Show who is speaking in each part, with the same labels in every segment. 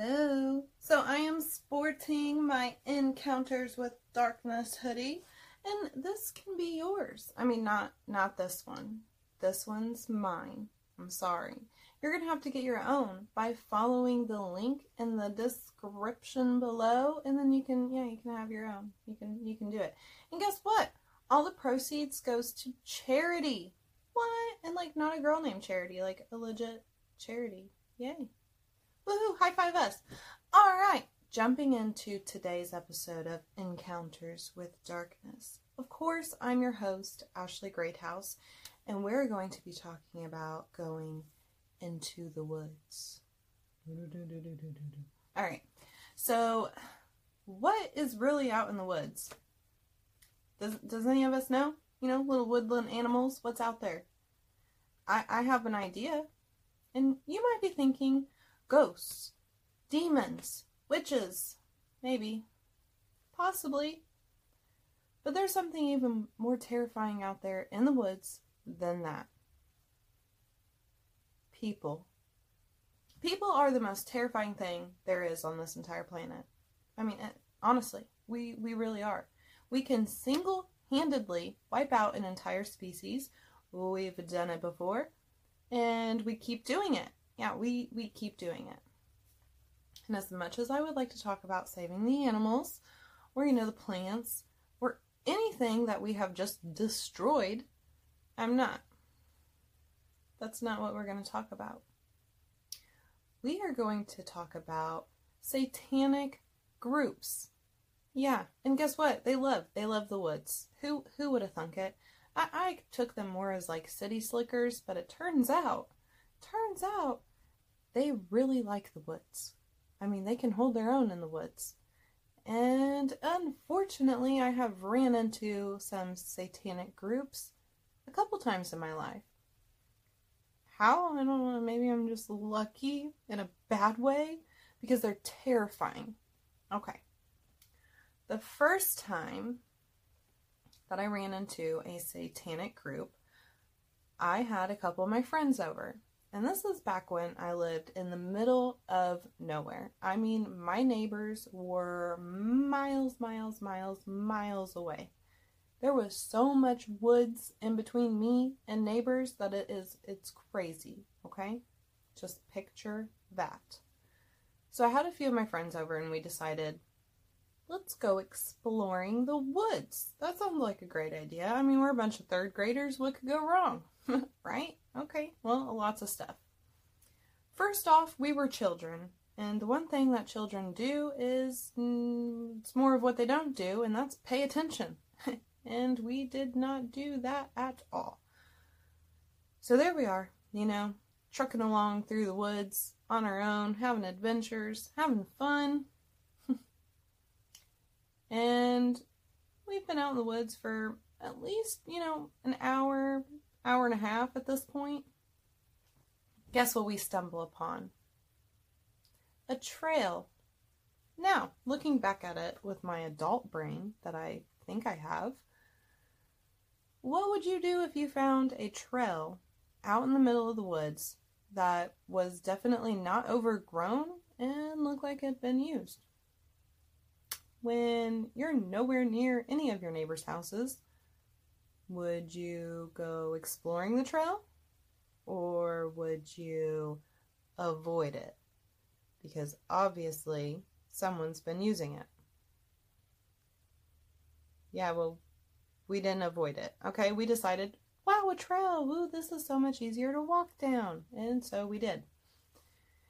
Speaker 1: Hello. So I am sporting my Encounters with Darkness hoodie, and this can be yours. I mean, not not this one. This one's mine. I'm sorry. You're gonna have to get your own by following the link in the description below, and then you can yeah you can have your own. You can you can do it. And guess what? All the proceeds goes to charity. What? And like not a girl named Charity, like a legit charity. Yay. Woohoo, high five us. All right, jumping into today's episode of Encounters with Darkness. Of course, I'm your host, Ashley Greathouse, and we're going to be talking about going into the woods. All right, so what is really out in the woods? Does, does any of us know? You know, little woodland animals, what's out there? I, I have an idea. And you might be thinking, ghosts, demons, witches, maybe, possibly. But there's something even more terrifying out there in the woods than that. People. People are the most terrifying thing there is on this entire planet. I mean, eh, honestly, we, we really are. We can single handedly wipe out an entire species. We've done it before, and we keep doing it yeah, we, we keep doing it. And as much as I would like to talk about saving the animals, or, you know, the plants, or anything that we have just destroyed, I'm not. That's not what we're going to talk about. We are going to talk about satanic groups. Yeah, and guess what? They love they love the woods. Who who would have thunk it? I, I took them more as like city slickers, but it turns out, turns out they really like the woods. I mean, they can hold their own in the woods. And unfortunately, I have ran into some satanic groups a couple times in my life. How? I don't know. Maybe I'm just lucky in a bad way because they're terrifying. Okay. The first time that I ran into a satanic group, I had a couple of my friends over. And this was back when I lived in the middle of nowhere. I mean, my neighbors were miles, miles, miles, miles away. There was so much woods in between me and neighbors that it is it's crazy, okay? Just picture that. So I had a few of my friends over and we decided let's go exploring the woods. That sounds like a great idea. I mean, we're a bunch of third graders. What could go wrong? right? Okay, well, lots of stuff. First off, we were children, and the one thing that children do is mm, it's more of what they don't do, and that's pay attention. and we did not do that at all. So there we are, you know, trucking along through the woods on our own, having adventures, having fun. and we've been out in the woods for at least, you know, an hour, hour and a half at this point. Guess what we stumble upon? A trail. Now, looking back at it with my adult brain that I think I have, what would you do if you found a trail out in the middle of the woods that was definitely not overgrown and looked like it had been used? When you're nowhere near any of your neighbors' houses, would you go exploring the trail or would you avoid it? Because obviously someone's been using it. Yeah, well, we didn't avoid it. Okay, we decided, wow, a trail. Ooh, this is so much easier to walk down. And so we did.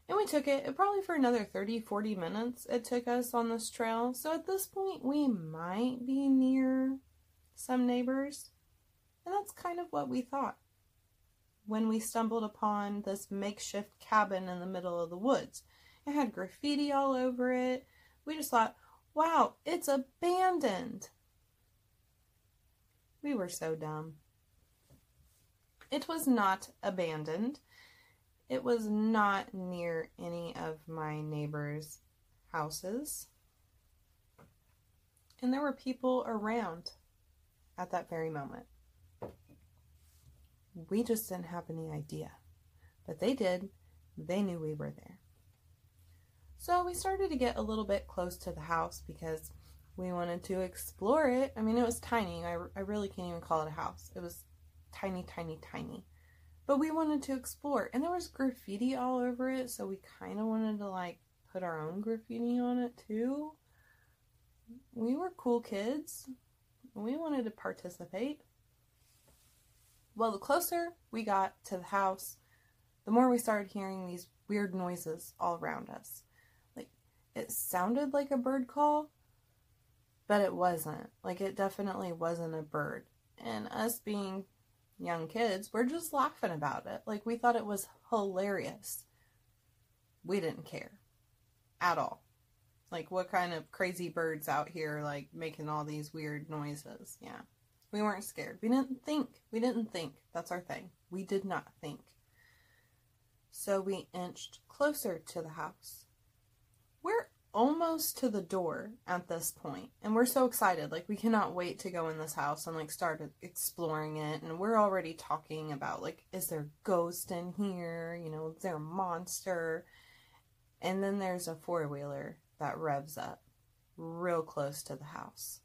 Speaker 1: And we took it probably for another 30, 40 minutes. It took us on this trail. So at this point, we might be near some neighbors. And that's kind of what we thought when we stumbled upon this makeshift cabin in the middle of the woods. It had graffiti all over it. We just thought, wow, it's abandoned. We were so dumb. It was not abandoned. It was not near any of my neighbors' houses. And there were people around at that very moment. We just didn't have any idea. But they did. They knew we were there. So we started to get a little bit close to the house because we wanted to explore it. I mean, it was tiny. I, I really can't even call it a house. It was tiny, tiny, tiny. But we wanted to explore. And there was graffiti all over it. So we kind of wanted to like put our own graffiti on it too. We were cool kids. We wanted to participate. Well, the closer we got to the house, the more we started hearing these weird noises all around us. Like, it sounded like a bird call, but it wasn't. Like, it definitely wasn't a bird. And us being young kids, we're just laughing about it. Like, we thought it was hilarious. We didn't care at all. Like, what kind of crazy birds out here, like, making all these weird noises? Yeah. We weren't scared. We didn't think. We didn't think. That's our thing. We did not think. So we inched closer to the house. We're almost to the door at this point, and we're so excited. Like, we cannot wait to go in this house and, like, start exploring it. And we're already talking about, like, is there a ghost in here? You know, is there a monster? And then there's a four wheeler that revs up real close to the house.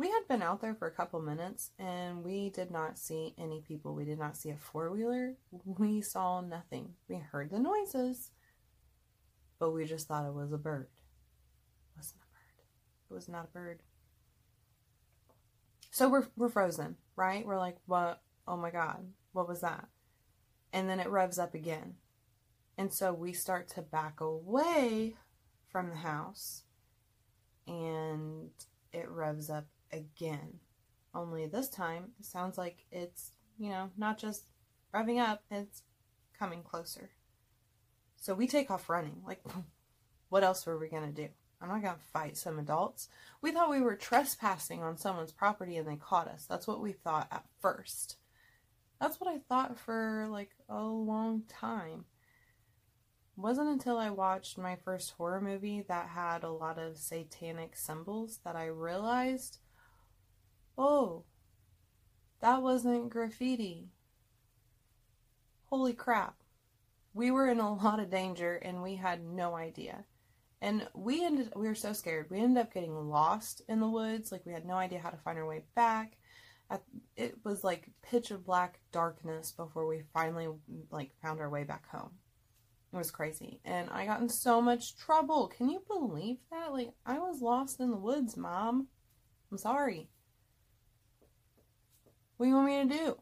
Speaker 1: We had been out there for a couple minutes and we did not see any people. We did not see a four wheeler. We saw nothing. We heard the noises, but we just thought it was a bird. It wasn't a bird. It was not a bird. So we're we're frozen, right? We're like, what? Oh my god, what was that? And then it revs up again. And so we start to back away from the house and it revs up again. Only this time, it sounds like it's, you know, not just revving up, it's coming closer. So we take off running. Like, what else were we going to do? I'm not going to fight some adults. We thought we were trespassing on someone's property and they caught us. That's what we thought at first. That's what I thought for like a long time. Wasn't until I watched my first horror movie that had a lot of satanic symbols that I realized Oh, that wasn't graffiti. Holy crap. We were in a lot of danger and we had no idea. And we ended we were so scared. We ended up getting lost in the woods. Like we had no idea how to find our way back. It was like pitch of black darkness before we finally like found our way back home. It was crazy. And I got in so much trouble. Can you believe that? Like I was lost in the woods, mom. I'm sorry. What do you want me to do?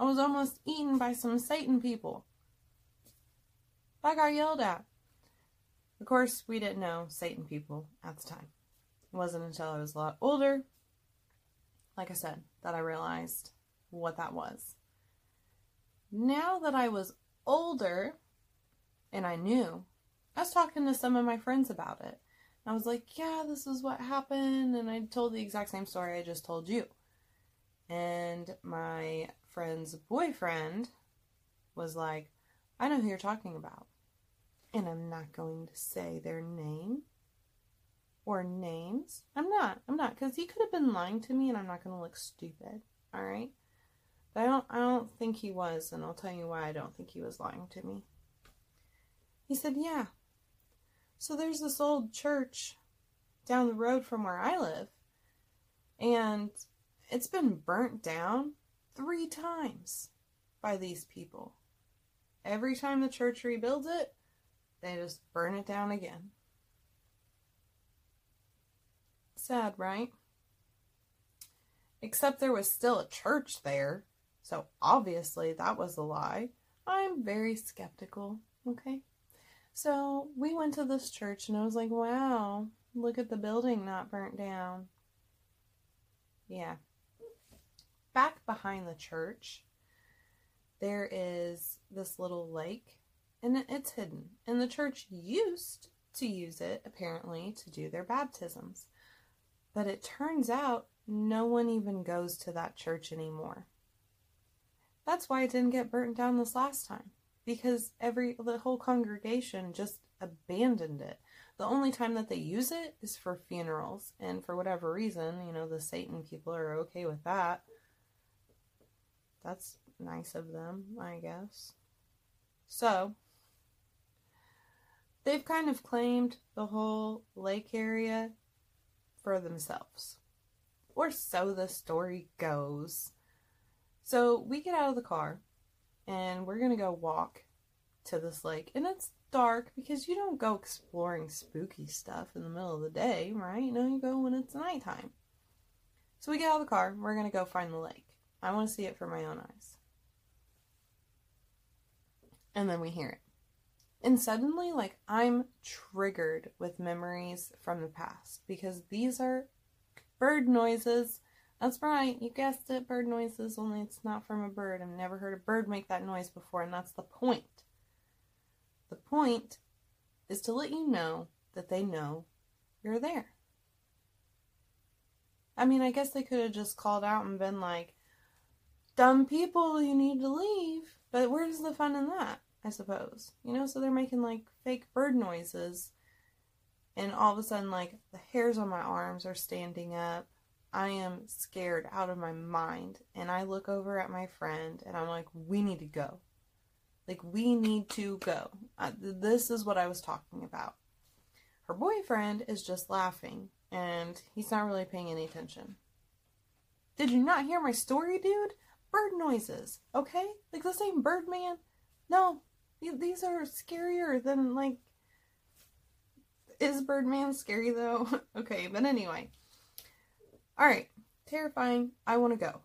Speaker 1: I was almost eaten by some Satan people. I got yelled at. Of course, we didn't know Satan people at the time. It wasn't until I was a lot older, like I said, that I realized what that was. Now that I was older and I knew, I was talking to some of my friends about it. I was like, yeah, this is what happened. And I told the exact same story I just told you. And my friend's boyfriend was like, I know who you're talking about. And I'm not going to say their name or names. I'm not. I'm not because he could have been lying to me and I'm not going to look stupid. All right? But I don't I don't think he was and I'll tell you why I don't think he was lying to me. He said, "Yeah. So there's this old church down the road from where I live. And it's been burnt down three times by these people. Every time the church rebuilds it, they just burn it down again. Sad, right? Except there was still a church there, so obviously that was a lie. I'm very skeptical, okay? So we went to this church and I was like, wow, look at the building not burnt down. Yeah, back behind the church, there is this little lake, and it's hidden. And the church used to use it, apparently, to do their baptisms. But it turns out no one even goes to that church anymore. That's why it didn't get burnt down this last time. Because every the whole congregation just abandoned it. The only time that they use it is for funerals, and for whatever reason, you know, the Satan people are okay with that. That's nice of them, I guess. So, they've kind of claimed the whole lake area for themselves. Or so the story goes. So we get out of the car and we're going to go walk to this lake. And it's dark because you don't go exploring spooky stuff in the middle of the day, right? No, you go when it's nighttime. So we get out of the car. We're going to go find the lake. I want to see it for my own eyes. And then we hear it. And suddenly, like, I'm triggered with memories from the past because these are bird noises. That's right, you guessed it, bird noises, only it's not from a bird. I've never heard a bird make that noise before, and that's the point. The point is to let you know that they know you're there. I mean, I guess they could have just called out and been like, dumb people, you need to leave. But where's the fun in that? I suppose. You know, so they're making like fake bird noises. And all of a sudden, like, the hairs on my arms are standing up. I am scared out of my mind. And I look over at my friend and I'm like, we need to go. Like, we need to go. This is what I was talking about. Her boyfriend is just laughing and he's not really paying any attention. Did you not hear my story, dude? Bird noises, okay? Like the same Birdman. No, these are scarier than like. Is Birdman scary though? okay, but anyway. Alright, terrifying. I want to go.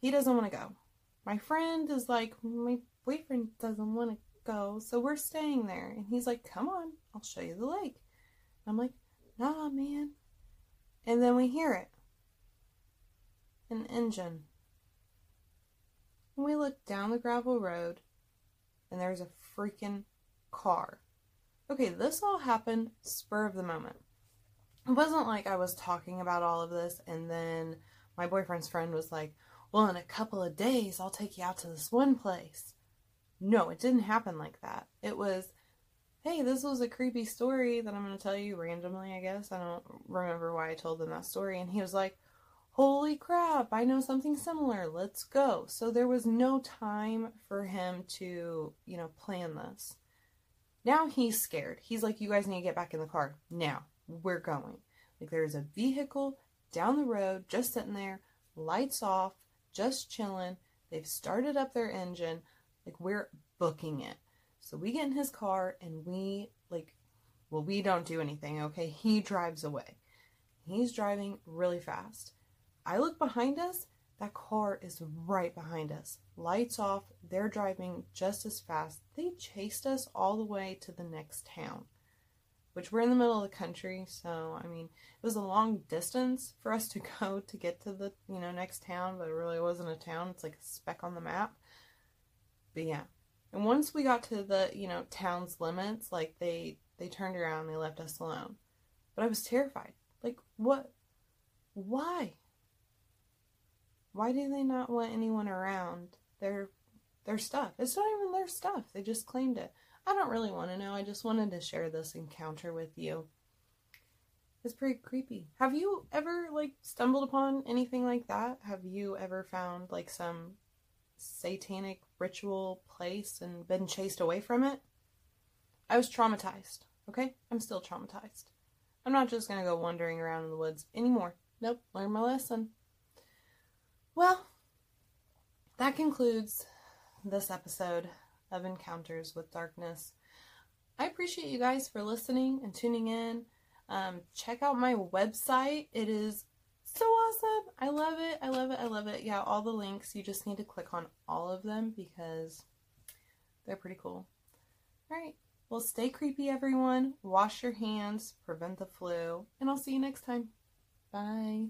Speaker 1: He doesn't want to go. My friend is like, my boyfriend doesn't want to go, so we're staying there. And he's like, come on, I'll show you the lake. I'm like, nah, man. And then we hear it an engine. And we look down the gravel road and there's a freaking car. Okay, this all happened spur of the moment. It wasn't like I was talking about all of this and then my boyfriend's friend was like, Well, in a couple of days, I'll take you out to this one place. No, it didn't happen like that. It was, Hey, this was a creepy story that I'm going to tell you randomly, I guess. I don't remember why I told them that story. And he was like, holy crap, I know something similar. Let's go. So there was no time for him to, you know, plan this. Now he's scared. He's like, you guys need to get back in the car. Now, we're going. Like, there's a vehicle down the road, just sitting there, lights off, just chilling. They've started up their engine. Like, we're booking it. So we get in his car and we, like, well, we don't do anything, okay? He drives away. He's driving really fast. I look behind us, that car is right behind us. Lights off, they're driving just as fast. They chased us all the way to the next town, which we're in the middle of the country, so I mean, it was a long distance for us to go to get to the, you know, next town, but it really wasn't a town. It's like a speck on the map. But yeah. And once we got to the, you know, town's limits, like they they turned around and they left us alone. But I was terrified. Like what why? Why do they not want anyone around their their stuff? It's not even their stuff. They just claimed it. I don't really want to know. I just wanted to share this encounter with you. It's pretty creepy. Have you ever like stumbled upon anything like that? Have you ever found like some satanic ritual place and been chased away from it? I was traumatized, okay? I'm still traumatized. I'm not just gonna go wandering around in the woods anymore. Nope, learn my lesson. Well, that concludes this episode of Encounters with Darkness. I appreciate you guys for listening and tuning in. Um, check out my website. It is so awesome. I love it. I love it. I love it. Yeah, all the links. You just need to click on all of them because they're pretty cool. All right. Well, stay creepy, everyone. Wash your hands, prevent the flu, and I'll see you next time. Bye.